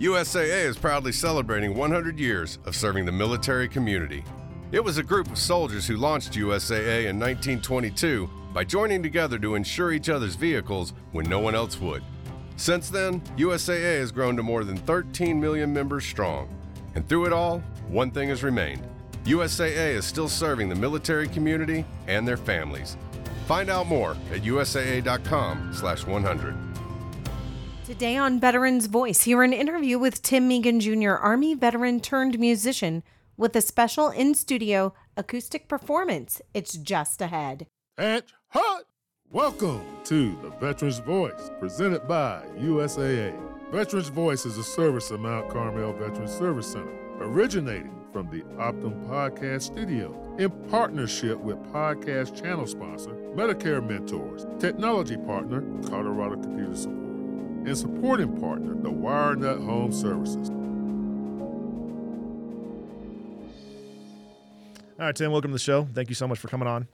USAA is proudly celebrating 100 years of serving the military community. It was a group of soldiers who launched USAA in 1922 by joining together to insure each other's vehicles when no one else would. Since then, USAA has grown to more than 13 million members strong. And through it all, one thing has remained. USAA is still serving the military community and their families. Find out more at usaa.com/100. Today on Veterans Voice, hear an interview with Tim Meegan Jr., Army veteran turned musician, with a special in studio acoustic performance. It's just ahead. And hot! Welcome to the Veterans Voice, presented by USAA. Veterans Voice is a service of Mount Carmel Veterans Service Center, originating from the Optum Podcast Studio in partnership with podcast channel sponsor Medicare Mentors, technology partner Colorado Computer Support, and supporting partner the WireNut Home Services. All right, Tim, welcome to the show. Thank you so much for coming on.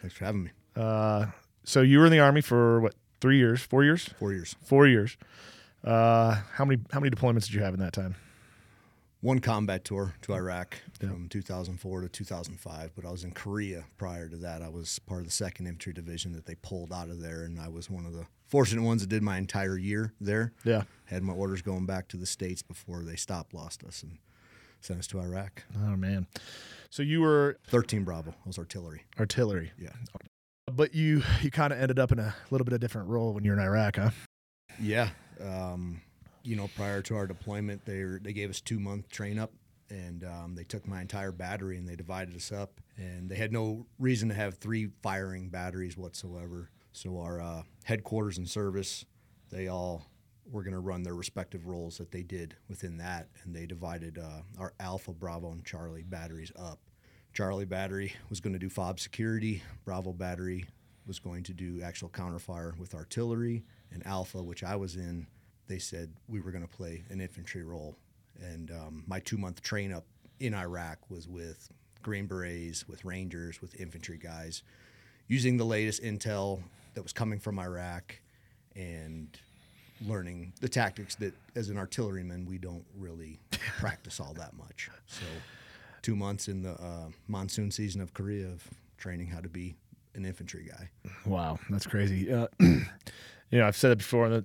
Thanks for having me. Uh, so you were in the army for what? Three years? Four years? Four years. Four years. Uh, how many how many deployments did you have in that time? One combat tour to Iraq from 2004 to 2005, but I was in Korea prior to that. I was part of the Second Infantry Division that they pulled out of there, and I was one of the fortunate ones that did my entire year there. Yeah. Had my orders going back to the states before they stop-lossed us and sent us to Iraq. Oh man. So you were 13 Bravo. I was artillery. artillery, Yeah. but you you kind of ended up in a little bit of different role when you're in Iraq, huh? Yeah. Um, you know, prior to our deployment, they they gave us two month train up, and um, they took my entire battery and they divided us up. And they had no reason to have three firing batteries whatsoever. So our uh, headquarters and service, they all were going to run their respective roles that they did within that, and they divided uh, our Alpha, Bravo, and Charlie batteries up. Charlie battery was going to do fob security. Bravo battery was going to do actual counterfire with artillery. And Alpha, which I was in, they said we were going to play an infantry role. And um, my two month train up in Iraq was with Green Berets, with Rangers, with infantry guys, using the latest intel that was coming from Iraq and learning the tactics that, as an artilleryman, we don't really practice all that much. So, two months in the uh, monsoon season of Korea of training how to be an infantry guy. Wow, that's crazy. Uh, you know, I've said it before that-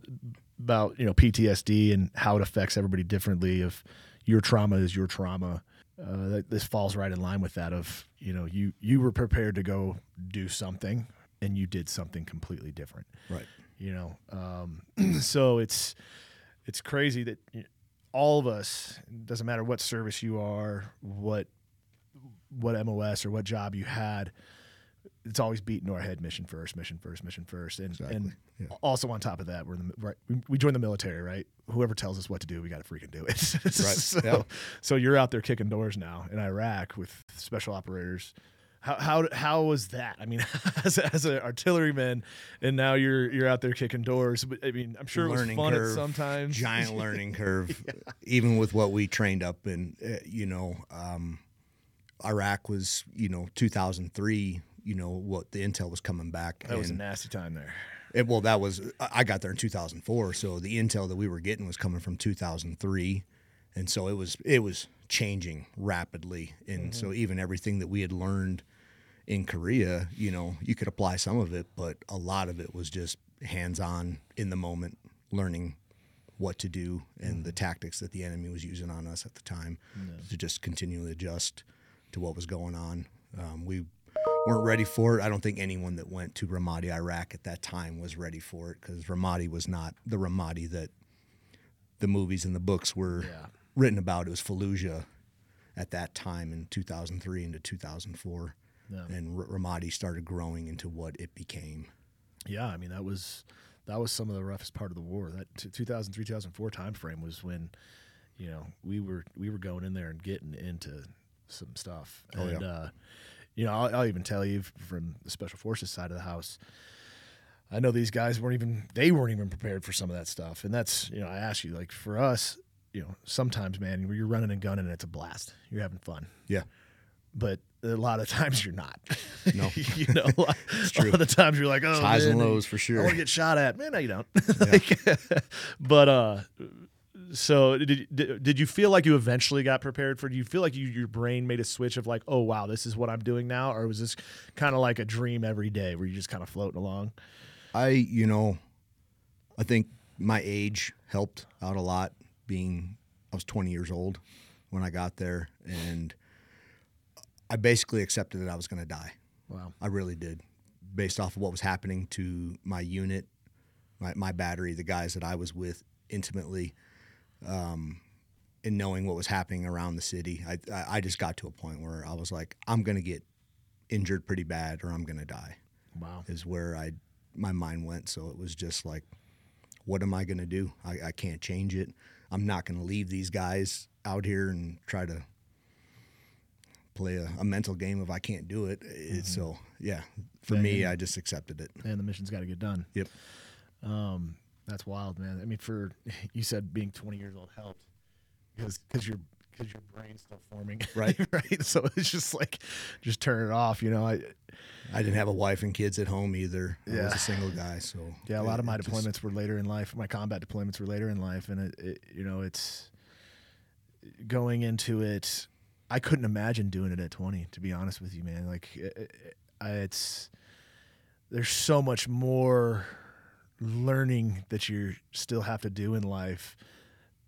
about you know PTSD and how it affects everybody differently. If your trauma is your trauma. Uh, this falls right in line with that. Of you know, you you were prepared to go do something and you did something completely different. Right. You know, um, so it's it's crazy that all of us doesn't matter what service you are, what what MOS or what job you had, it's always beaten to our head mission first, mission first, mission first, and Exactly, and yeah. also on top of that, we're in the right. We, we join the military, right? Whoever tells us what to do, we got to freaking do it. so, yeah. so you're out there kicking doors now in Iraq with special operators. How how how was that? I mean, as a, as an artilleryman, and now you're you're out there kicking doors. But I mean, I'm sure it was learning fun curve, at sometimes. Giant learning curve, even with what we trained up in. Uh, you know, um, Iraq was you know 2003. You know what the intel was coming back. That was a nasty time there. it, well, that was I got there in 2004, so the intel that we were getting was coming from 2003, and so it was it was changing rapidly, and so even everything that we had learned in Korea, you know, you could apply some of it, but a lot of it was just hands on in the moment, learning what to do and the tactics that the enemy was using on us at the time to just continually adjust to what was going on. Um, we weren't ready for it. I don't think anyone that went to Ramadi, Iraq at that time was ready for it because Ramadi was not the Ramadi that the movies and the books were Yeah. written about. It was Fallujah at that time in 2003 into 2004. Yeah. And R- Ramadi started growing into what it became. Yeah, I mean that was that was some of the roughest part of the war. That t- 2003 2004 time frame was when you know we were we were going in there and getting into some stuff. Oh, and yeah. uh, you know, I'll, I'll even tell you from the special forces side of the house. I know these guys weren't even they weren't even prepared for some of that stuff, and that's you know I ask you like for us, you know sometimes man you're running and gunning and it's a blast, you're having fun, Yeah. but a lot of times you're not. No. you know, a lot, true. a lot of the times you're like, oh, highs and lows for sure. I want to get shot at. Man, no, you don't. Like, but uh, so did, did did you feel like you eventually got prepared for? Do you feel like you your brain made a switch of like, oh wow, this is what I'm doing now, or was this kind of like a dream every day where you just kind of floating along? I, you know, I think my age helped out a lot. Being, I was 20 years old when I got there, and I basically accepted that I was going to die. Wow. I really did, based off of what was happening to my unit, my, my battery, the guys that I was with intimately, um, and knowing what was happening around the city. I, I, just got to a point where I was like, I'm going to get injured pretty bad or I'm going to die. Wow. Is where I my mind went. So it was just like, what am I going to do? I, I can't change it. I'm not going to leave these guys out here and try to play a, a mental game if I can't do it. It- So yeah, for Yeah, me. I just accepted it. And the mission's got to get done. Yep. Um, that's wild, man. I mean, for you said being 20 years old helped because because your because your brain's still forming, Right. right. So it's just like just turn it off. You know, I I didn't have a wife and kids at home either. I was Yeah. a single guy, so yeah. A lot of my it just- deployments were later in life. My combat deployments were later in life, and it, it you know it's going into it. I couldn't imagine doing it at 20. To be honest with you, man. Like it, it, it's there's so much more learning that you still have to do in life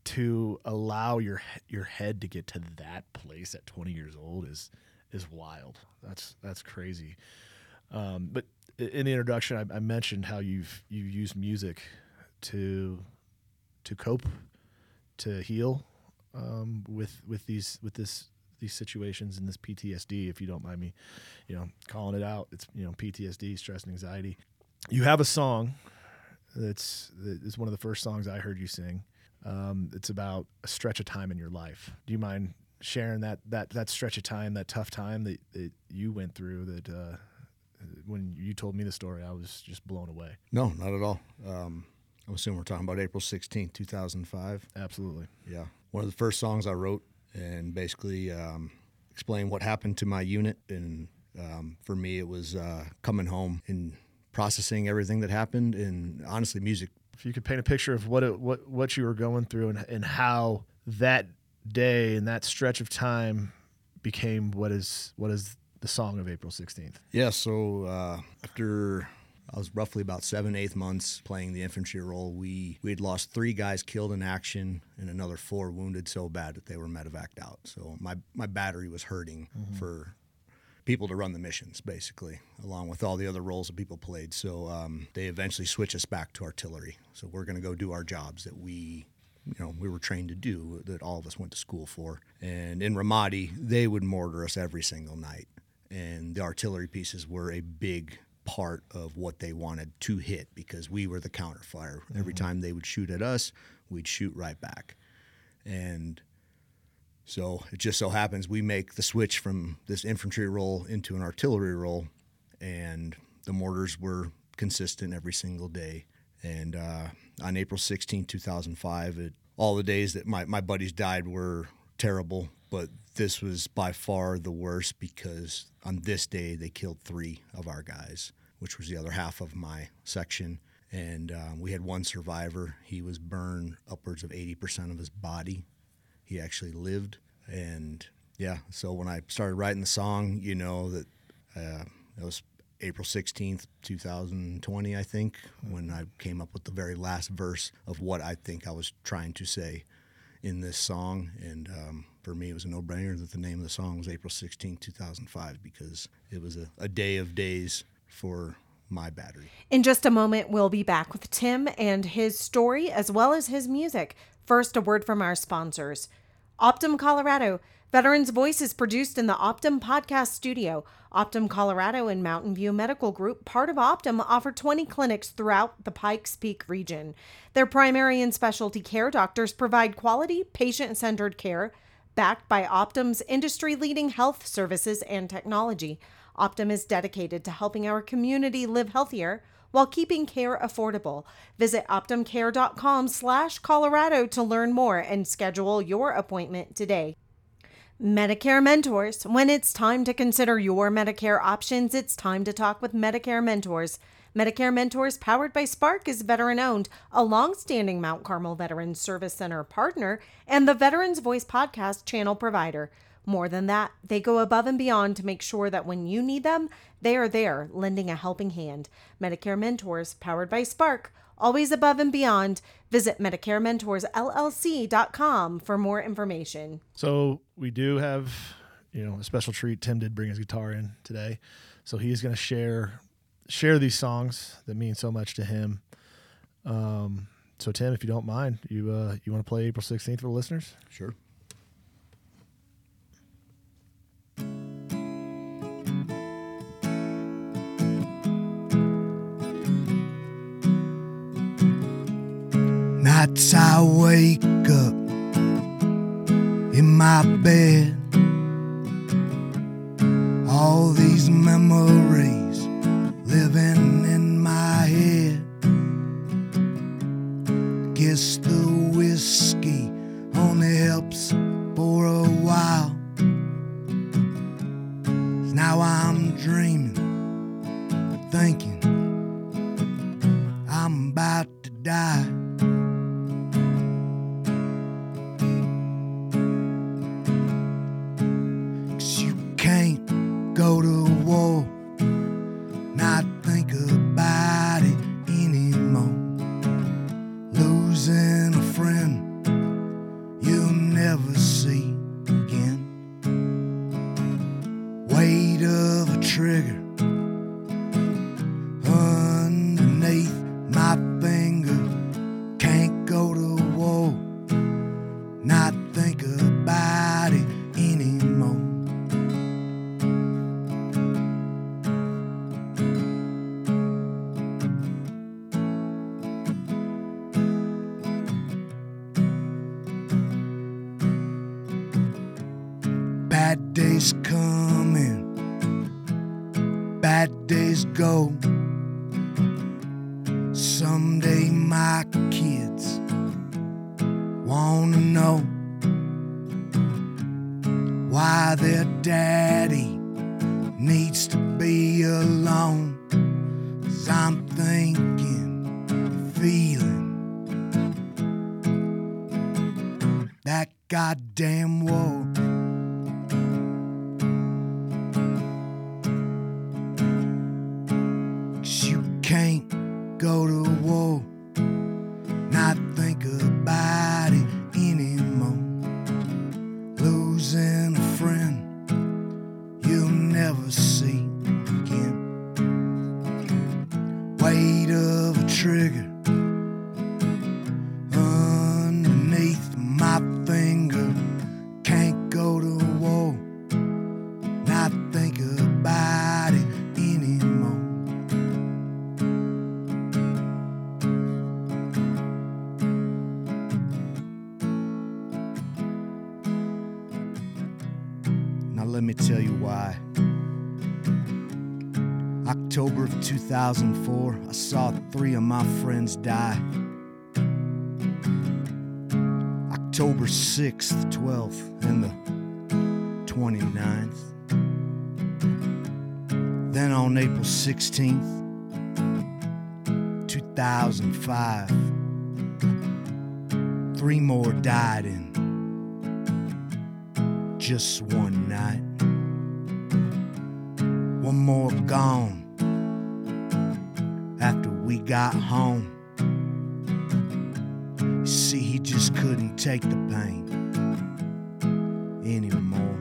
to allow your your head to get to that place at 20 years old is is wild. That's that's crazy. Um, but in the introduction, I, I mentioned how you've you used music to to cope, to heal um, with with these with this these situations and this PTSD. If you don't mind me, you know, calling it out, it's you know PTSD, stress and anxiety. You have a song that's that is one of the first songs I heard you sing. Um, it's about a stretch of time in your life. Do you mind sharing that that that stretch of time, that tough time that, that you went through? That uh, when you told me the story, I was just blown away. No, not at all. Um, I'm assuming we're talking about April 16th, 2005. Absolutely. Yeah. One of the first songs I wrote and basically um, explained what happened to my unit. And um, for me, it was uh, coming home and processing everything that happened. And honestly, music. If you could paint a picture of what it, what what you were going through and and how that day and that stretch of time became what is what is the song of April 16th. Yeah. So uh, after I was roughly about seven, eight months playing the infantry role, we we had lost three guys killed in action and another four wounded so bad that they were medevaced out. So my my battery was hurting for people to run the missions, basically, along with all the other roles that people played. So um, they eventually switched us back to artillery. So we're going to go do our jobs that we, you know, we were trained to do, that all of us went to school for. And in Ramadi, they would mortar us every single night, and the artillery pieces were a big part of what they wanted to hit because we were the counterfire. Every time they would shoot at us, we'd shoot right back. And so it just so happens we make the switch from this infantry role into an artillery role, and the mortars were consistent every single day. And uh, on April 16, 2005, it, all the days that my, my buddies died were terrible, but this was by far the worst because on this day they killed three of our guys, which was the other half of my section. And um, we had one survivor. He was burned upwards of 80% of his body he actually lived. And yeah, so when I started writing the song, you know that uh, it was April 16th, 2020, I think, when I came up with the very last verse of what I think I was trying to say in this song. And um, for me, it was a no brainer that the name of the song was April 16th, 2005, because it was a, a day of days for my battery. In just a moment, we'll be back with Tim and his story as well as his music. First, a word from our sponsors Optum Colorado. Veterans Voice is produced in the Optum Podcast Studio. Optum Colorado and Mountain View Medical Group, part of Optum, offer 20 clinics throughout the Pikes Peak region. Their primary and specialty care doctors provide quality, patient centered care backed by Optum's industry leading health services and technology. Optum is dedicated to helping our community live healthier while keeping care affordable. Visit optumcare.com slash Colorado to learn more and schedule your appointment today. Medicare Mentors. When it's time to consider your Medicare options, it's time to talk with Medicare Mentors. Medicare Mentors, powered by Spark, is veteran owned, a long-standing Mount Carmel Veterans Service Center partner, and the Veterans Voice podcast channel provider. More than that, they go above and beyond to make sure that when you need them, they are there, lending a helping hand. Medicare Mentors, powered by Spark, always above and beyond. Visit MedicareMentorsLLC.com for more information. So we do have, you know, a special treat. Tim did bring his guitar in today, so he's going to share share these songs that mean so much to him. Um, so Tim, if you don't mind, you uh, you want to play April sixteenth for the listeners? Sure. Nights I wake up in my bed. All these memories living my finger. Can't go to war, not think about it anymore. Now, let me tell you why. October of 2004, I saw three of my friends die. October 6th, 12th, and the 29th. Then on April 16th, 2005, three more died in just one night. One more gone after we got home. Take the pain anymore.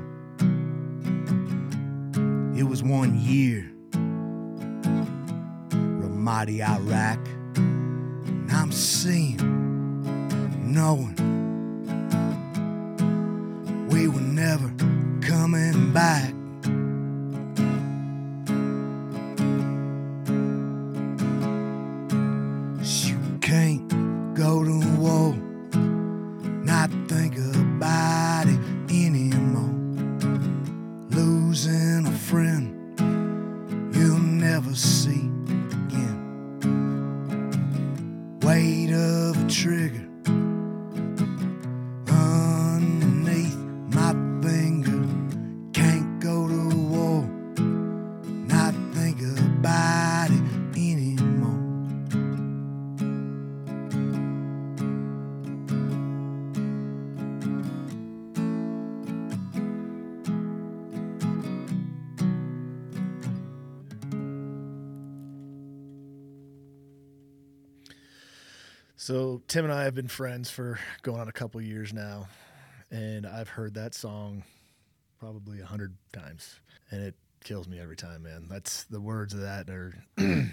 It was one year, Ramadi, Iraq, and I'm seeing, knowing we were never coming back. You can't go to Tim and I have been friends for going on a couple years now, and I've heard that song probably a hundred times, and it kills me every time, man. That's the words of that are.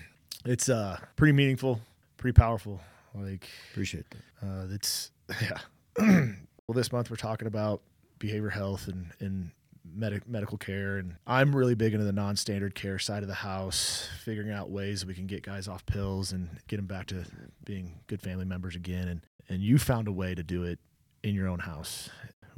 it's uh pretty meaningful, pretty powerful. Like Appreciate that. uh, it's yeah. well, this month we're talking about behavior health and and medic medical care, and I'm really big into the non-standard care side of the house, figuring out ways we can get guys off pills and get them back to being good family members again. And and you found a way to do it in your own house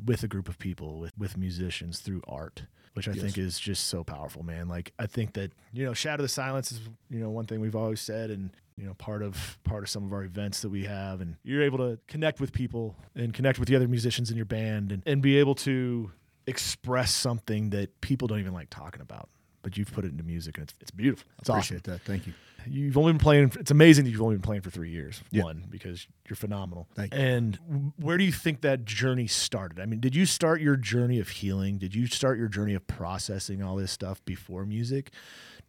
with a group of people, with with musicians through art. Which I Yes. think is just so powerful, man. Like I think that you know, shatter the silence is you know one thing we've always said, and you know part of part of some of our events that we have and you're able to connect with people and connect with the other musicians in your band and, and be able to express something that people don't even like talking about but you've put it into music and it's, it's beautiful it's awesome Appreciate that. Thank you. you've only been playing it's amazing that you've only been playing for three years Yeah. one because you're phenomenal Thank you. and where do you think that journey started i mean did you start your journey of healing did you start your journey of processing all this stuff before music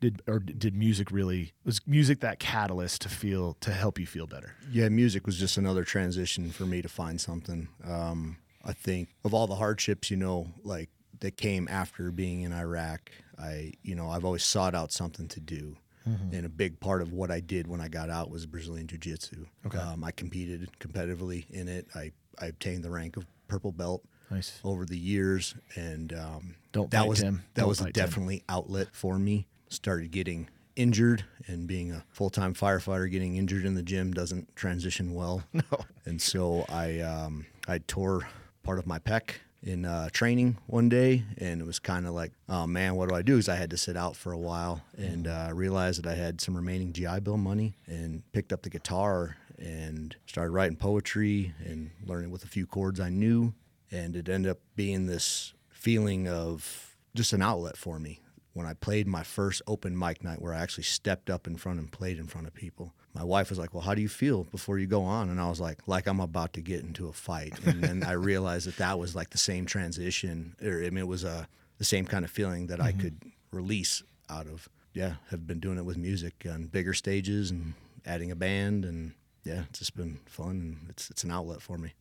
did or did music really was music that catalyst to feel to help you feel better Yeah, music was just another transition for me to find something. Um, I think of all the hardships, you know, like that came after being in Iraq. I, you know, I've always sought out something to do. And a big part of what I did when I got out was Brazilian Jiu Jitsu. Okay. Um, I competed competitively in it. I, I obtained the rank of purple belt nice over the years, and um, Don't that was Tim. that Don't was fight Tim. definitely outlet for me. Started getting injured, and being a full time firefighter, getting injured in the gym doesn't transition well. No, and so I um, I tore part of my pec in uh, training one day, and it was kind of like, oh man, what do I do? Because I had to sit out for a while, and uh, realized that I had some remaining GI Bill money, and picked up the guitar and started writing poetry and learning with a few chords I knew, and it ended up being this feeling of just an outlet for me. When I played my first open mic night, where I actually stepped up in front and played in front of people, my wife was like, "Well, how do you feel before you go on?" And I was like, "Like I'm about to get into a fight." And then I realized that that was like the same transition, or I mean, it was a the same kind of feeling that I mm-hmm. could release out of. Yeah, have been doing it with music on bigger stages and adding a band, and yeah, it's just been fun. And it's it's an outlet for me.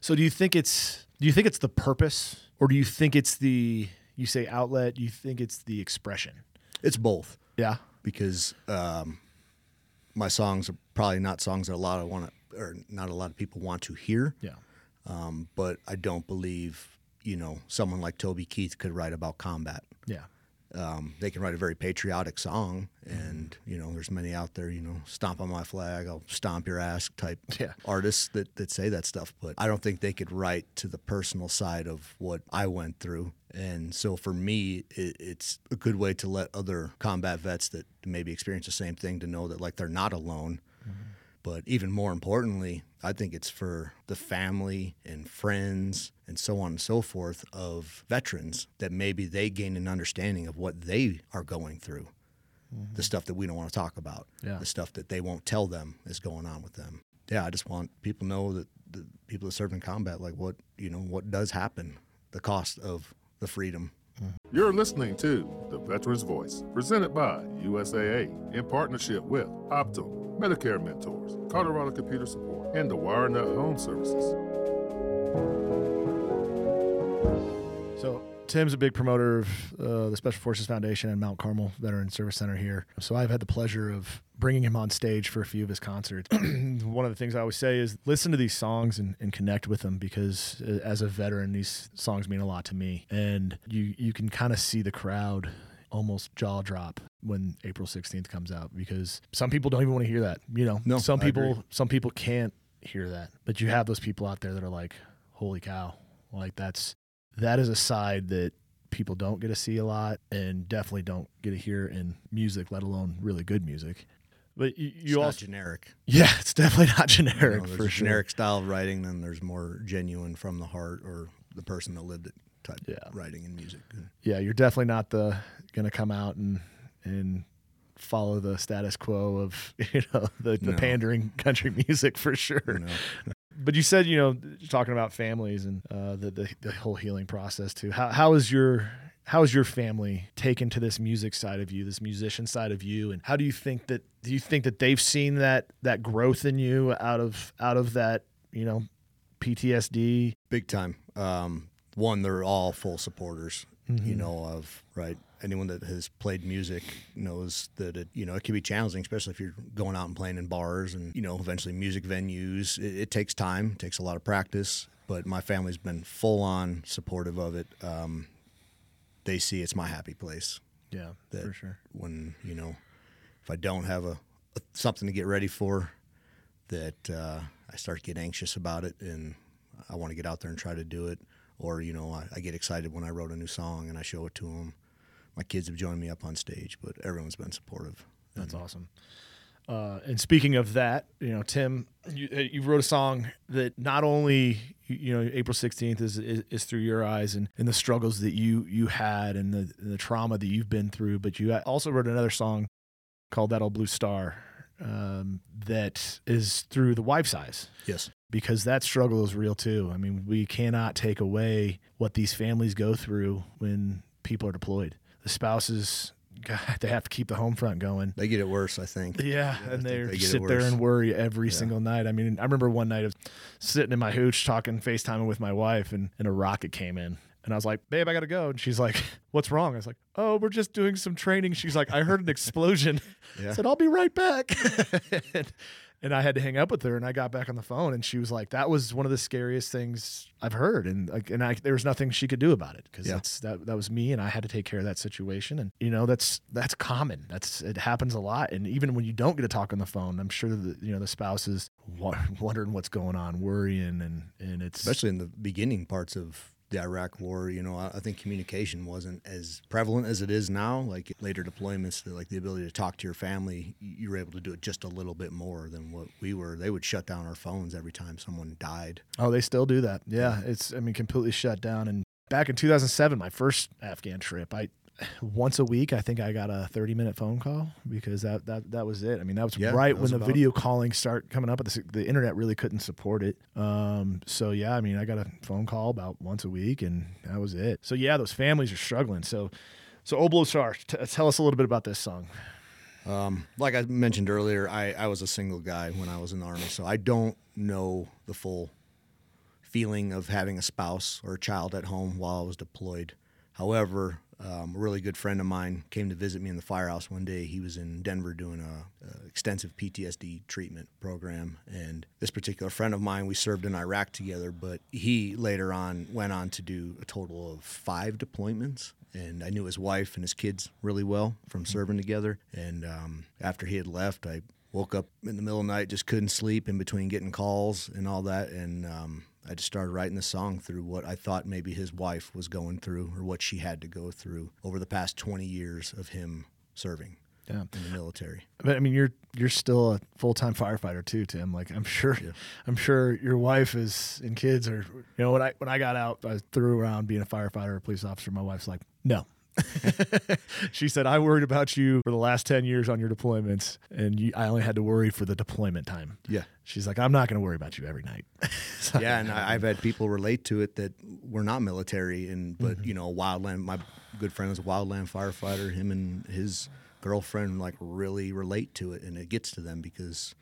So do you think it's do you think it's the purpose or do you think it's the you say outlet, you think it's the expression? It's both. Yeah. because um, my songs are probably not songs that a lot of want to, or not a lot of people want to hear. Yeah. Um, but I don't believe, you know, someone like Toby Keith could write about combat. Um, they can write a very patriotic song, and you know, there's many out there, you know, stomp on my flag, I'll stomp your ass type Yeah. artists that that say that stuff. But I don't think they could write to the personal side of what I went through. And so for me, it, it's a good way to let other combat vets that maybe experience the same thing to know that like they're not alone. But even more importantly, I think it's for the family and friends and so on and so forth of veterans that maybe they gain an understanding of what they are going through. The mm-hmm. stuff that we don't want to talk about, Yeah. the stuff that they won't tell them is going on with them. Yeah, I just want people to know that the people that serve in combat, like what you know, what does happen, the cost of the freedom mm-hmm. You're listening to The Veteran's Voice, presented by USAA in partnership with Optum, Medicare Mentors, Colorado Computer Support, and the WireNut Home Services. So Tim's a big promoter of uh, the Special Forces Foundation and Mount Carmel Veteran Service Center here. So I've had the pleasure of bringing him on stage for a few of his concerts. One of the things I always say is listen to these songs and, and connect with them because uh, as a veteran, these songs mean a lot to me. And you you can kind of see the crowd almost jaw drop when April 16th comes out because some people don't even want to hear that. You know, No, some I people agree. some people can't hear that. But you have those people out there that are like, holy cow. Like that's that is a side that people don't get to see a lot and definitely don't get to hear in music, let alone really good music. But you, It's you not also, generic. yeah, it's definitely not You know, generic for a sure. generic style of writing, then there's more genuine from the heart or the person that lived it type Yeah. writing and music. Yeah, you're definitely not the gonna come out and and follow the status quo of you know the, the No. pandering country music for sure. You know? But you said you know talking about families and uh, the, the the whole healing process too. How how is your how is your family taken to this music side of you, this musician side of you, and how do you think that do you think that they've seen that that growth in you out of out of that you know PTSD? Big time. Um, one, they're all full supporters. You Mm-hmm. know of right. Anyone that has played music knows that it you know it can be challenging, especially if you're going out and playing in bars and you know eventually music venues. It, it takes time, it takes a lot of practice. But my family's been full on supportive of it. Um, they see it's my happy place. Yeah, that for sure. when you know if I don't have a, a something to get ready for, that uh, I start to get anxious about it and I want to get out there and try to do it. Or you know I, I get excited when I wrote a new song and I show it to them. My kids have joined me up on stage, but everyone's been supportive. That's awesome. Uh, and speaking of that, you know, Tim, you, uh, you wrote a song that not only you, you know April sixteenth is, is is through your eyes and, and the struggles that you you had and the and the trauma that you've been through, but you also wrote another song called "That Old Blue Star" um, that is through the wife's eyes Yes. because that struggle is real too. I mean, we cannot take away what these families go through when people are deployed. The spouses, God, they have to keep the home front going. They get it worse, I think. Yeah, I and they they sit there and worry every single night. I mean, I remember one night of sitting in my hooch talking FaceTiming with my wife, and, and a rocket came in. And I was like, babe, I got to go. And she's like, what's wrong? I was like, oh, we're just doing some training. She's like, I heard an explosion. Yeah. I said, I'll be right back. and, and I had to hang up with her, and I got back on the phone, and she was like, "That was one of the scariest things I've heard," and like, and I, there was nothing she could do about it because Yeah. that's that that was me, and I had to take care of that situation, and you know that's that's common. That's it happens a lot, and even when you don't get to talk on the phone, I'm sure that you know the spouse is wa- wondering what's going on, worrying, and and it's especially in the beginning parts of the Iraq War. You know, I, think communication wasn't as prevalent as it is now. Like later deployments, like the ability to talk to your family, you were able to do it just a little bit more than what we were. They would shut down our phones every time someone died. Oh, they still do that. Yeah, it's I mean completely shut down. And back in 2007, my first Afghan trip, I once a week I think I got a 30 minute phone call because that that that was it. I mean that was Yeah, right that was when the video calling start coming up. But the, the internet really couldn't support it. Um, so yeah, I mean I got a phone call about once a week, and that was it. So yeah, those families are struggling. So so Old Blue Star, t- tell us a little bit about this song. Um, like I mentioned earlier, I, I was a single guy when I was in the army, so I don't know the full feeling of having a spouse or a child at home while I was deployed. However, um, a really good friend of mine came to visit me in the firehouse one day. He was in Denver doing a, a extensive PTSD treatment program, and this particular friend of mine, we served in Iraq together. But he later on went on to do a total of five deployments, and I knew his wife and his kids really well from serving together. And um, after he had left, I woke up in the middle of the night, just couldn't sleep in between getting calls and all that, and um, I just started writing the song through what I thought maybe his wife was going through or what she had to go through over the past 20 years of him serving Yeah. in the military. But I mean, you're you're still a full time firefighter too, Tim. Like I'm sure, I'm sure your wife is and kids are. You know, when I when I got out, I threw around being a firefighter or a police officer. My wife's like, no. she said, I worried about you for the last 10 years on your deployments, and you, I only had to worry for the deployment time. Yeah. She's like, I'm not going to worry about you every night. So- yeah, and I, I've had people relate to it that were not military, and but Mm-hmm. you know, wildland. My good friend was a wildland firefighter. Him and his girlfriend like really relate to it, and it gets to them because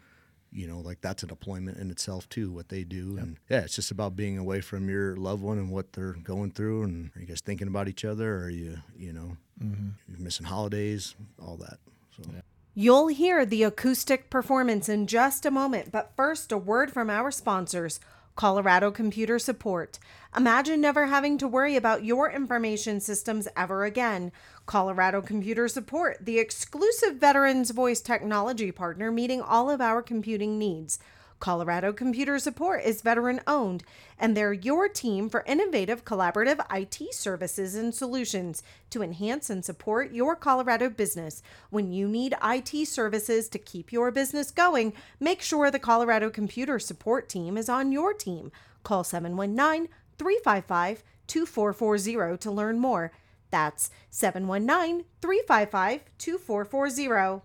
you know, like that's a deployment in itself too. What they do, and yeah, it's just about being away from your loved one and what they're going through. And are you guys thinking about each other? Or are you, you know, Mm-hmm. you're missing holidays, all that. So. You'll hear the acoustic performance in just a moment, but first, a word from our sponsors. Colorado Computer Support. Imagine never having to worry about your information systems ever again. Colorado Computer Support, the exclusive Veterans Voice technology partner meeting all of our computing needs. Colorado Computer Support is veteran owned, and they're your team for innovative collaborative IT services and solutions to enhance and support your Colorado business. When you need IT services to keep your business going, make sure the Colorado Computer Support team is on your team. Call 719 355 2440 to learn more. That's 719 355 2440.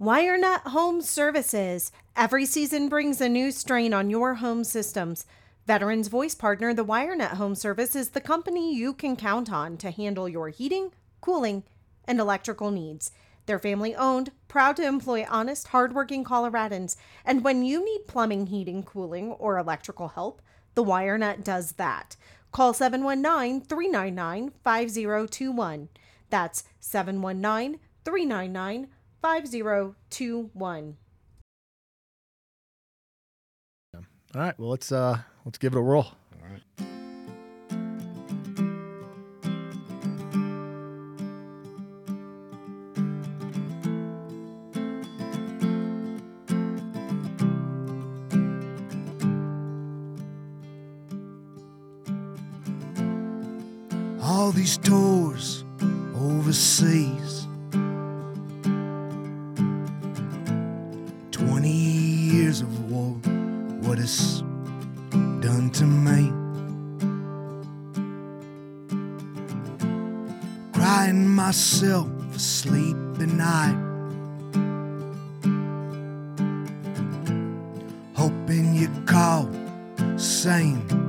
WireNut Home Services. Every season brings a new strain on your home systems. Veterans Voice partner, the WireNut Home Service, is the company you can count on to handle your heating, cooling, and electrical needs. They're family owned, proud to employ honest, hardworking Coloradans, and when you need plumbing, heating, cooling, or electrical help, the WireNut does that. Call 719 399 5021. That's 719 399 5021. All right, well let's uh let's give it a whirl. All right. These tours overseas. 20 years of war, what it's done to me. Crying myself asleep at night. Hoping you call, saying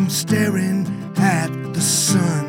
I'm staring at the sun.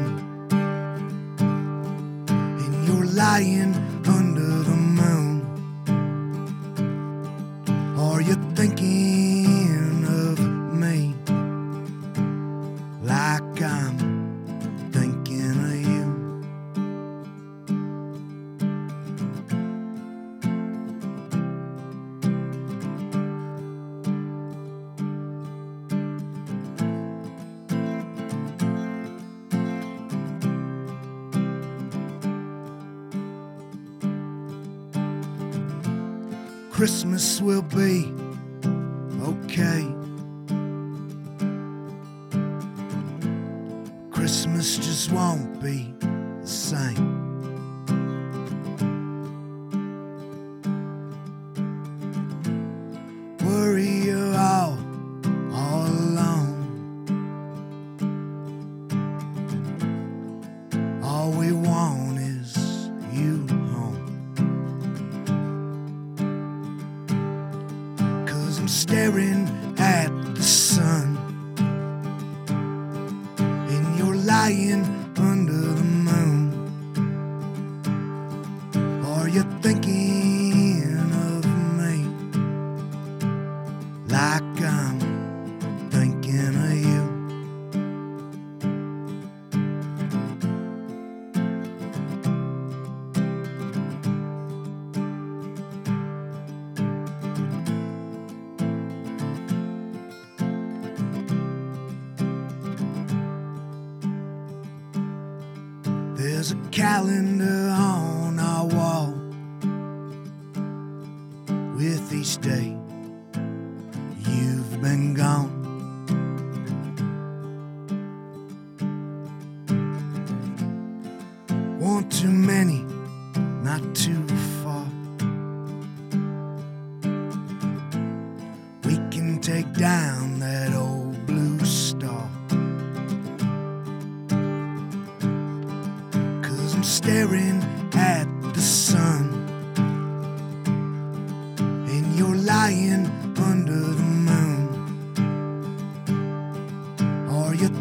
All we want is you home. Cause I'm staring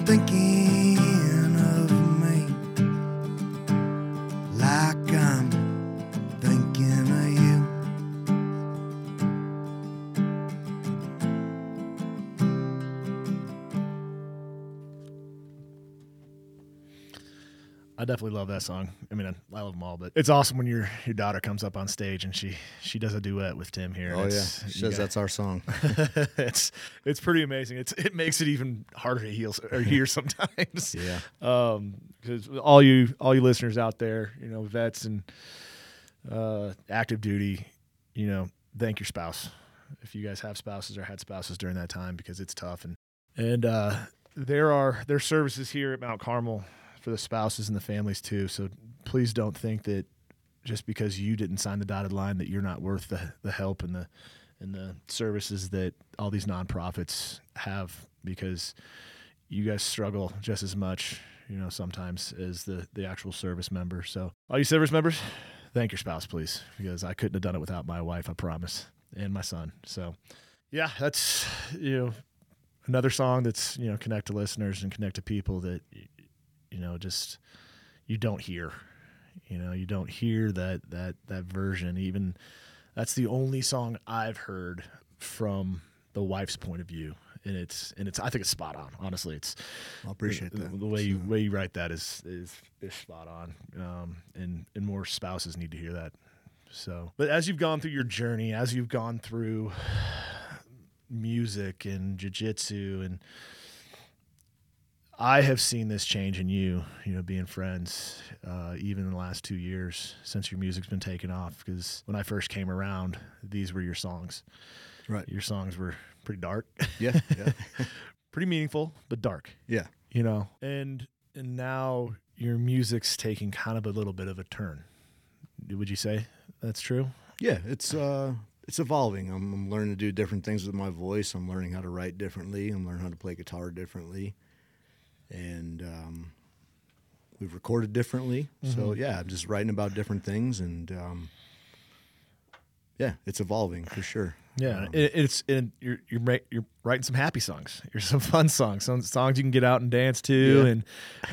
thinking definitely love that song. I mean, I, I love them all, but it's awesome when your your daughter comes up on stage and she she does a duet with Tim here. Oh yeah, she says got- that's our song. it's it's pretty amazing. It's it makes it even harder to heal or hear sometimes. Yeah. Um, because all you all you listeners out there, you know, vets and uh, active duty, you know, thank your spouse if you guys have spouses or had spouses during that time because it's tough and and uh, there are there are services here at Mount Carmel for the spouses and the families too. So please don't think that just because you didn't sign the dotted line that you're not worth the the help and the and the services that all these nonprofits have because you guys struggle just as much, you know, sometimes as the the actual service member. So all you service members, thank your spouse, please, because I couldn't have done it without my wife. I promise. and my son. So, yeah, that's you know another song that's you know connect to listeners and connect to people that you know just you don't hear. You know, you don't hear that that that version. Even that's the only song I've heard from the wife's point of view and it's and it's I think it's spot on. Honestly, it's I appreciate the, that. The way you way you write that is is is spot on. Um, and and more spouses need to hear that. So, but as you've gone through your journey, as you've gone through music and jujitsu and I have seen this change in you, you know, being friends, uh, even in the last two years since your music's been taken off. Because when I first came around, these were your songs. Right. Your songs were pretty dark. Yeah. Yeah. pretty meaningful, but dark. yeah. You know, and and now your music's taking kind of a little bit of a turn. Would you say that's true? Yeah. It's uh, it's evolving. I'm, I'm learning to do different things with my voice. I'm learning how to write differently. I'm learning how to play guitar differently, and um, we've recorded differently. So yeah, I'm just writing about different things, and um, yeah, it's evolving for sure. Yeah, Um, it, it's and you're you're ma- you're writing some happy songs. You're some fun songs, some songs you can get out and dance to, Yeah. and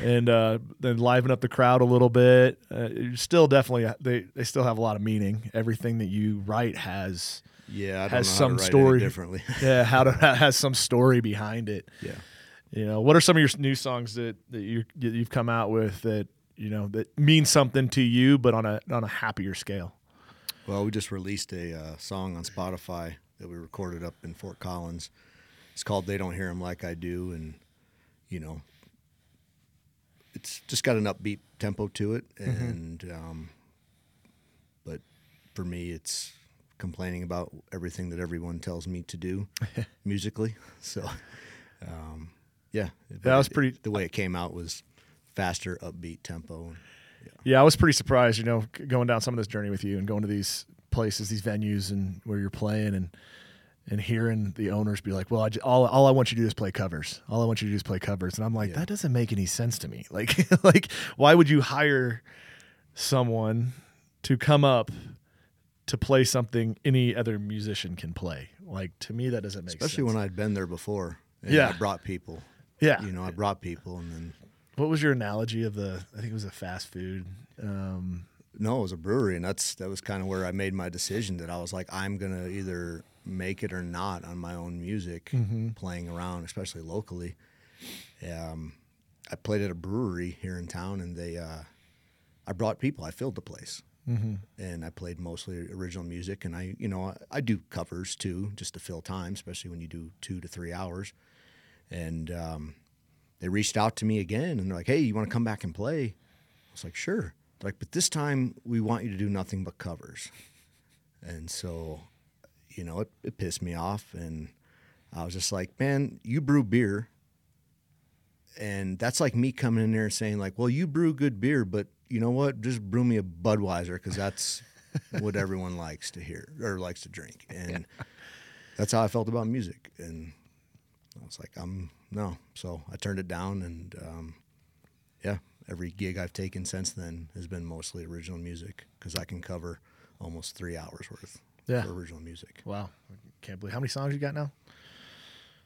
and uh, then liven up the crowd a little bit. Uh, still definitely they they still have a lot of meaning. Everything that you write has yeah, I don't has know some story. differently. yeah how to has some story behind it. yeah. You know, what are some of your new songs that that you you've come out with that you know that mean something to you, but on a on a happier scale? Well, we just released a uh, song on Spotify that we recorded up in Fort Collins. It's called "They Don't Hear Him Like I Do," and you know, it's just got an upbeat tempo to it, and um, but for me, it's complaining about everything that everyone tells me to do musically. So, um, yeah, That was pretty- The way it came out was faster, upbeat tempo. Yeah, I was pretty surprised, you know, going down some of this journey with you and going to these places, these venues, and where you're playing, and and hearing the owners be like, "Well, I j- all all I want you to do is play covers. All I want you to do is play covers." And I'm like, Yeah. that doesn't make any sense to me. Like, like why would you hire someone to come up to play something any other musician can play? Like to me, that doesn't make Especially sense. Especially when I'd been there before. And Yeah. I brought people. Yeah, You know, I brought people, and then What was your analogy of the? I think it was a fast food. Um, no, it was a brewery, and that's that was kind of where I made my decision that I was like, I'm gonna either make it or not on my own music, playing around, especially locally. Um, I played at a brewery here in town, and they, uh, I brought people. I filled the place, and I played mostly original music, and I, you know, I, I do covers too, just to fill time, especially when you do two to three hours. And um, they reached out to me again, and they're like, "Hey, you want to come back and play?" I was like, "Sure." They're like, but this time we want you to do nothing but covers. And so, you know, it, it pissed me off, and I was just like, "Man, you brew beer." And that's like me coming in there and saying, like, well, you brew good beer, but you know what? Just brew me a Budweiser because that's what everyone likes to hear or likes to drink. And that's how I felt about music. And I was like, I'm no. So I turned it down, and um, yeah, every gig I've taken since then has been mostly original music because I can cover almost three hours worth Yeah. for original music. wow, I can't believe how many songs you got now.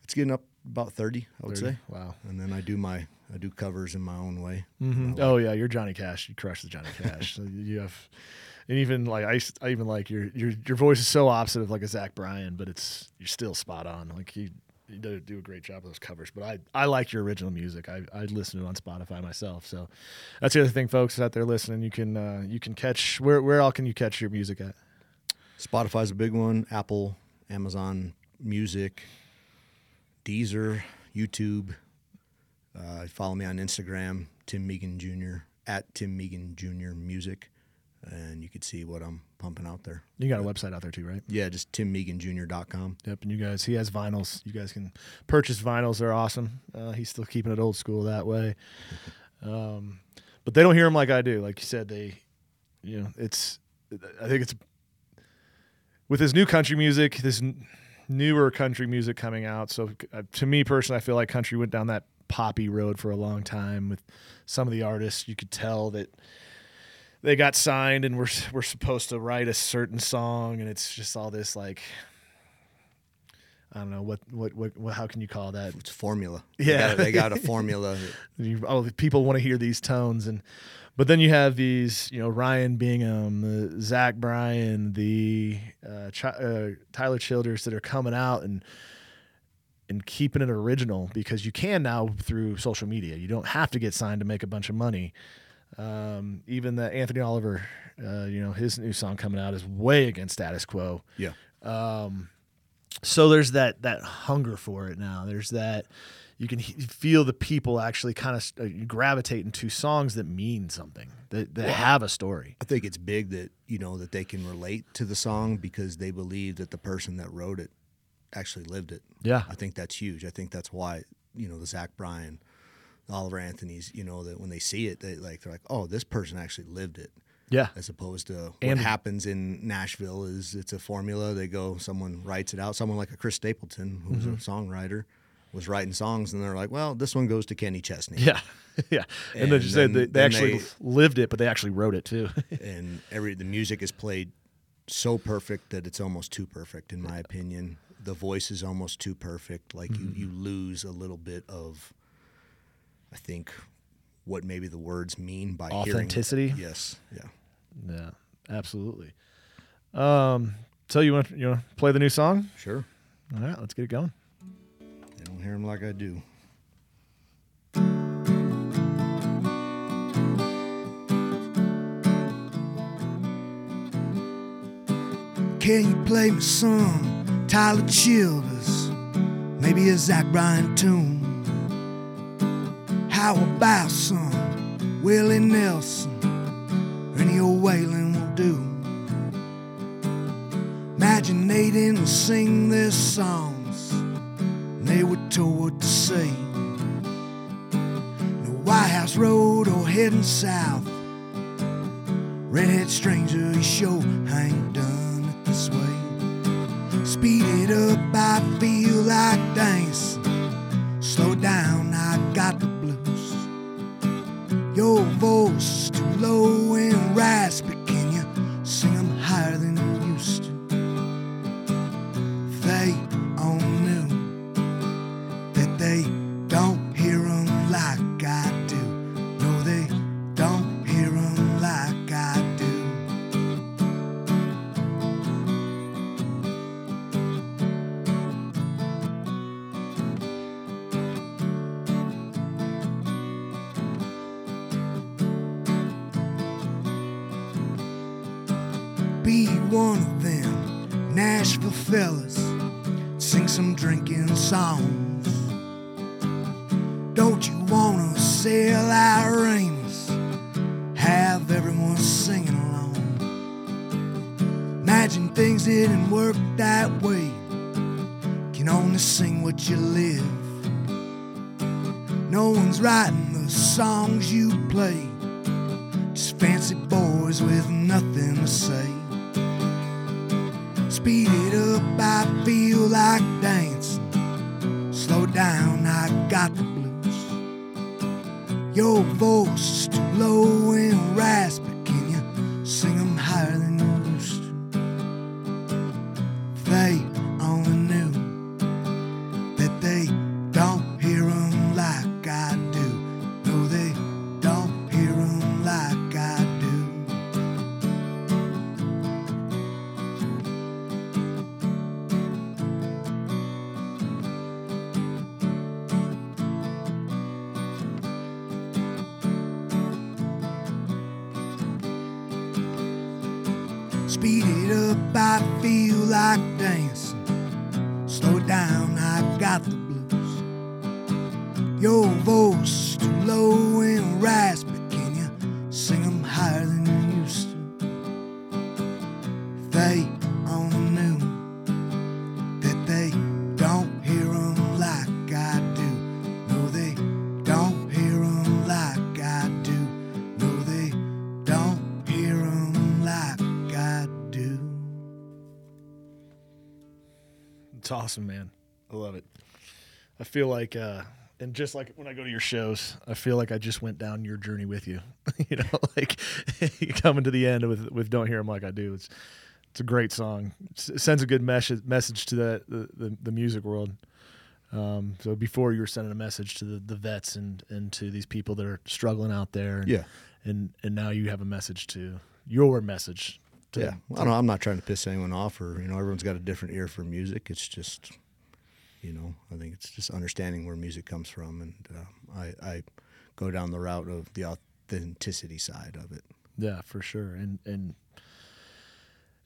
It's getting up about thirty, I would 30? say. Wow. And then I do my I do covers in my own way. Mhm. Oh yeah, you're Johnny Cash. You crush the Johnny Cash. so you have, and even like I, I even like your your your voice is so opposite of like a Zach Bryan, but it's you're still spot on. Like you, do, do a great job of those covers. But I I like your original music. I I listen to it on Spotify myself. So that's the other thing, folks out there listening. You can uh, you can catch where where all can you catch your music at? Spotify's a big one. Apple, Amazon Music, Deezer, YouTube. Uh, follow me on Instagram, Tim Meegan Jr. at Tim Meegan Jr. Music, and you can see what I'm pumping out there. You got a website out there too, right? Yeah, just timmeeganjr.com. Yep, and you guys, he has vinyls. You guys can purchase vinyls. They're awesome. Uh, he's still keeping it old school that way. Um, but they don't hear him like I do. Like you said, they, you know, it's. I think it's with his new country music, this n- newer country music coming out. So uh, to me personally, I feel like country went down that poppy road for a long time with some of the artists. You could tell that they got signed and we're we're supposed to write a certain song and it's just all this like I don't know what what what, what how can you call that? It's formula. Yeah. they got, they got a formula. You, oh, people want to hear these tones and but then you have these, you know, Ryan Bingham, the Zach Bryan, the uh, Ch- uh, Tyler Childers that are coming out and and keeping it original because you can now through social media. You don't have to get signed to make a bunch of money. Um, even the Anthony Oliver, uh, you know, his new song coming out is way against status quo. Yeah. Um, so there's that that hunger for it now. There's that you can he- feel the people actually kind of uh, gravitate into songs that mean something that, that have a story. I think it's big that you know that they can relate to the song because they believe that the person that wrote it actually lived it. Yeah. I think that's huge. I think that's why you know the Zach Bryan, Oliver Anthony's. You know that when they see it, they like they're like, oh, this person actually lived it. Yeah. As opposed to what And- happens in Nashville is it's a formula. They go, someone writes it out. Someone like a Chris Stapleton, who's Mm-hmm. a songwriter, was writing songs, and they're like, well, this one goes to Kenny Chesney. Yeah. yeah. And, And said then- they, they actually they- lived it, but they actually wrote it too. and every the music is played so perfect that it's almost too perfect in my opinion. The voice is almost too perfect. Like Mm-hmm. you, you lose a little bit of, I think, what maybe the words mean by hearing- Authenticity? Yes, yeah. yeah. Absolutely. Um, so you want you want to play the new song? Sure. All right, let's get it going. They don't hear him like I do. Can you play me some Tyler Childers? Maybe a Zach Bryan tune. How about some Willie Nelson? Any old Waylon will do. Imaginating and sing their songs. And they were told what to say. No Whitehouse Road or heading south. Redhead stranger, you sure ain't done it this way. Speed it up, I feel like dancing. Slow down, I got the. Your voice too low and raspy. Like awesome, man. I love it. I feel like uh, and just like when I go to your shows, I feel like I just went down your journey with you. you know, like coming to the end with with "Don't Hear Him Like I Do." It's it's a great song. It sends a good message message to that the, the, the music world. Um, so before you were sending a message to the, the vets and and to these people that are struggling out there, and, Yeah. and and now you have a message to your message. To, Yeah, I don't, I'm not trying to piss anyone off, or you know, everyone's got a different ear for music. It's just, you know, I think it's just understanding where music comes from, and uh, I, I go down the route of the authenticity side of it. Yeah, for sure. And and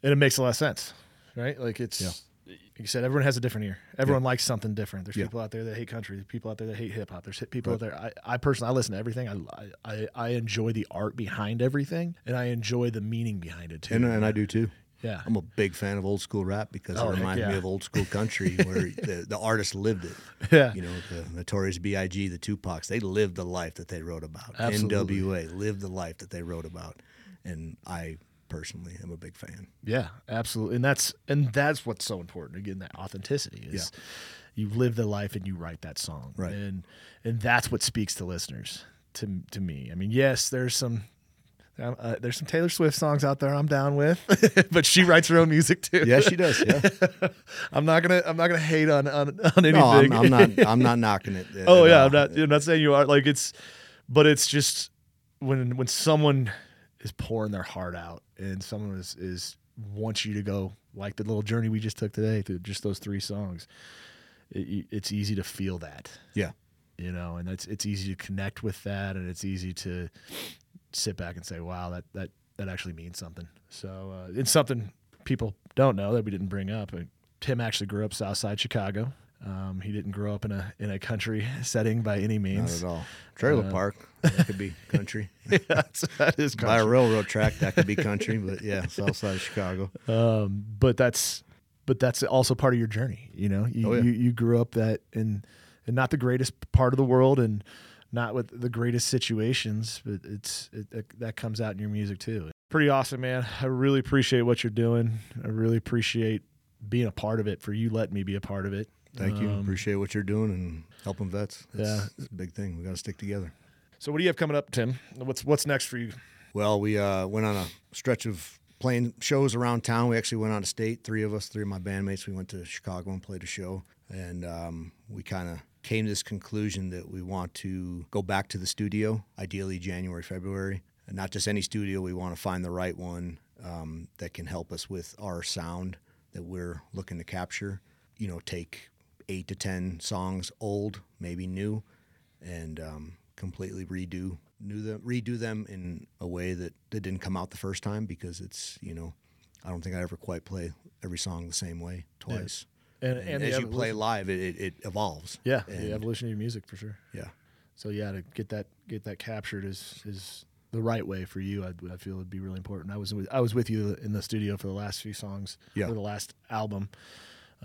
and it makes a lot of sense, right? Like it's Yeah. Like you said, everyone has a different ear. Everyone likes something different. There's Yeah. people out there that hate country. There's people out there that hate hip hop. There's people out there. I, I personally, I listen to everything. I, I I enjoy the art behind everything, and I enjoy the meaning behind it too. And, and I do too. yeah, I'm a big fan of old school rap because Oh, it reminds me of old school country where the, the artist lived it. yeah, You know, the Notorious B.I.G., the Tupacs, they lived the life that they wrote about. Absolutely. NWA lived the life that they wrote about. And I personally am a big fan. yeah, absolutely. And that's and that's what's so important. Again, that authenticity is you live the life and you write that song, Right. And and that's what speaks to listeners. To to me, I mean, yes, there's some Uh, uh, there's some Taylor Swift songs out there I'm down with, but she writes her own music too. Yeah, she does. Yeah. I'm not gonna I'm not gonna hate on on, on anything. No, I'm, I'm not. I'm not knocking it. at oh yeah. I'm not. I'm not saying you are. Like it's, but it's just when when someone is pouring their heart out and someone is is wants you to go like the little journey we just took today through just those three songs. It, it's easy to feel that, Yeah. you know, and it's it's easy to connect with that, and it's easy to sit back and say, "Wow, that that that actually means something." So uh, it's something people don't know that we didn't bring up. Uh, Tim actually grew up Southside Chicago. Um, he didn't grow up in a in a country setting by any Not means. at all. Trailer Uh, park. That could be country. yeah, that's- that is By a railroad track, that could be country. But yeah, south side of Chicago. Um, but that's but that's also part of your journey. You know, you Oh, yeah. you, you grew up that in in not the greatest part of the world and not with the greatest situations, but it's it, that- that comes out in your music too. Pretty awesome, man. I really appreciate what you're doing. I really appreciate being a part of it. For you, letting me be a part of it. Thank you. Um, Appreciate what you're doing and helping vets. That's, Yeah. it's a big thing. We got to stick together. So, what do you have coming up, Tim? What's what's next for you? Well, we uh, went on a stretch of playing shows around town. We actually went out of state. Three of us, three of my bandmates, we went to Chicago and played a show. And um, we kind of came to this conclusion that we want to go back to the studio, ideally January, February. And not just any studio, we want to find the right one um, that can help us with our sound that we're looking to capture. You know, take eight to 10 songs, old, maybe new, and um, completely redo new them redo them in a way that, that didn't come out the first time because it's you know I don't think I ever quite play every song the same way twice. And, And, and the as you play live, it, it, it evolves. yeah, and, the evolution of your music for sure. yeah, So yeah, to get that get that captured is is the right way for you. I, I feel would be really important. I was with, I was with you in the studio for the last few songs, Yeah. for the last album,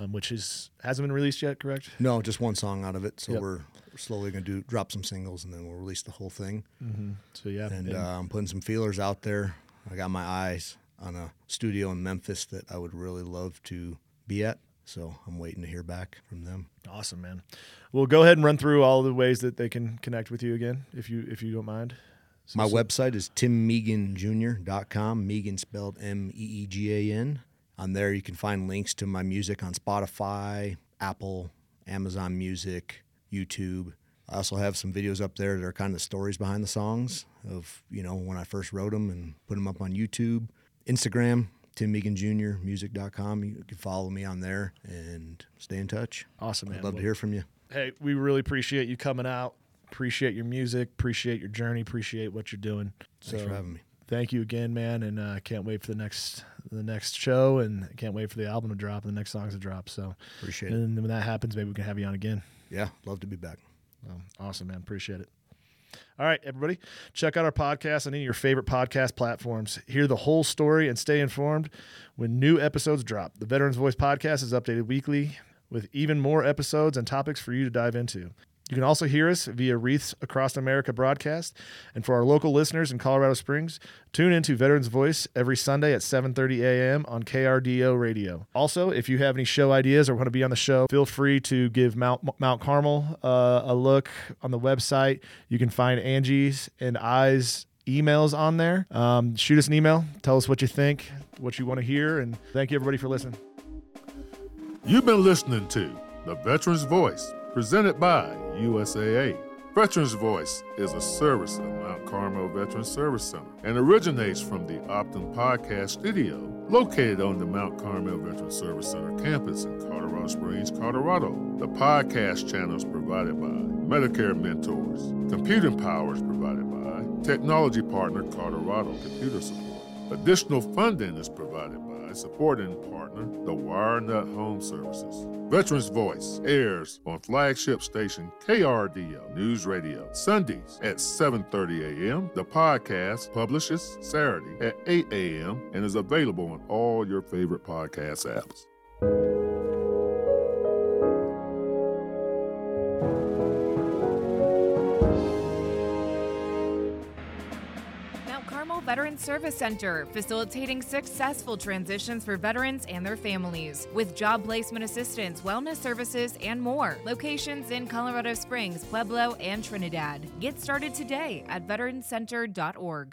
um, which is hasn't been released yet, correct? No, just one song out of it. So Yep. we're slowly gonna do drop some singles and then we'll release the whole thing. Mm-hmm. So yeah, And uh, I'm putting some feelers out there. I got my eyes on a studio in Memphis that I would really love to be at. So I'm waiting to hear back from them. awesome, man. Well, go ahead and run through all the ways that they can connect with you again, if you if you don't mind. So- My so- website is timmeeganjr.com. Meegan spelled M E E G A N. On there, you can find links to my music on Spotify, Apple, Amazon Music, YouTube. I also have some videos up there that are kind of the stories behind the songs of, you know, when I first wrote them and put them up on YouTube. Instagram, Tim Meegan Jr., music.com. You can follow me on there and stay in touch. Awesome, man. I'd love Well, to hear from you. Hey, we really appreciate you coming out. Appreciate your music. Appreciate your journey. Appreciate what you're doing. Thanks so, for having me. Thank you again, man, and uh, can't wait for the next the next show, and can't wait for the album to drop and the next songs to drop. So, Appreciate it. and when that happens, maybe we can have you on again. Yeah, love to be back. Um, awesome, man. Appreciate it. All right, everybody, check out our podcast on any of your favorite podcast platforms. Hear the whole story and stay informed when new episodes drop. The Veterans Voice podcast is updated weekly with even more episodes and topics for you to dive into. You can also hear us via Wreaths Across America broadcast. And for our local listeners in Colorado Springs, tune into Veterans Voice every Sunday at 7:30 a.m. on KRDO Radio. Also, if you have any show ideas or want to be on the show, feel free to give Mount Mount Carmel uh, a look on the website. You can find Angie's and I's emails on there. Um, shoot us an email. Tell us what you think, what you want to hear, and thank you everybody for listening. You've been listening to The Veteran's Voice, presented by USAA. Veterans Voice is a service of Mount Carmel Veterans Service Center and originates from the Optum Podcast Studio, located on the Mount Carmel Veterans Service Center campus in Colorado Springs, Colorado. The podcast channel is provided by Medicare Mentors. Computing power is provided by Technology Partner Colorado Computer Support. Additional funding is provided by supporting partner, the WireNut Home Services. Veterans Voice airs on flagship station KRDO News Radio Sundays at 7:30 a.m. The podcast publishes Saturday at 8 a.m. and is available on all your favorite podcast apps. Veterans Service Center, facilitating successful transitions for veterans and their families with job placement assistance, wellness services, and more. Locations in Colorado Springs, Pueblo, and Trinidad. Get started today at veterancenter.org.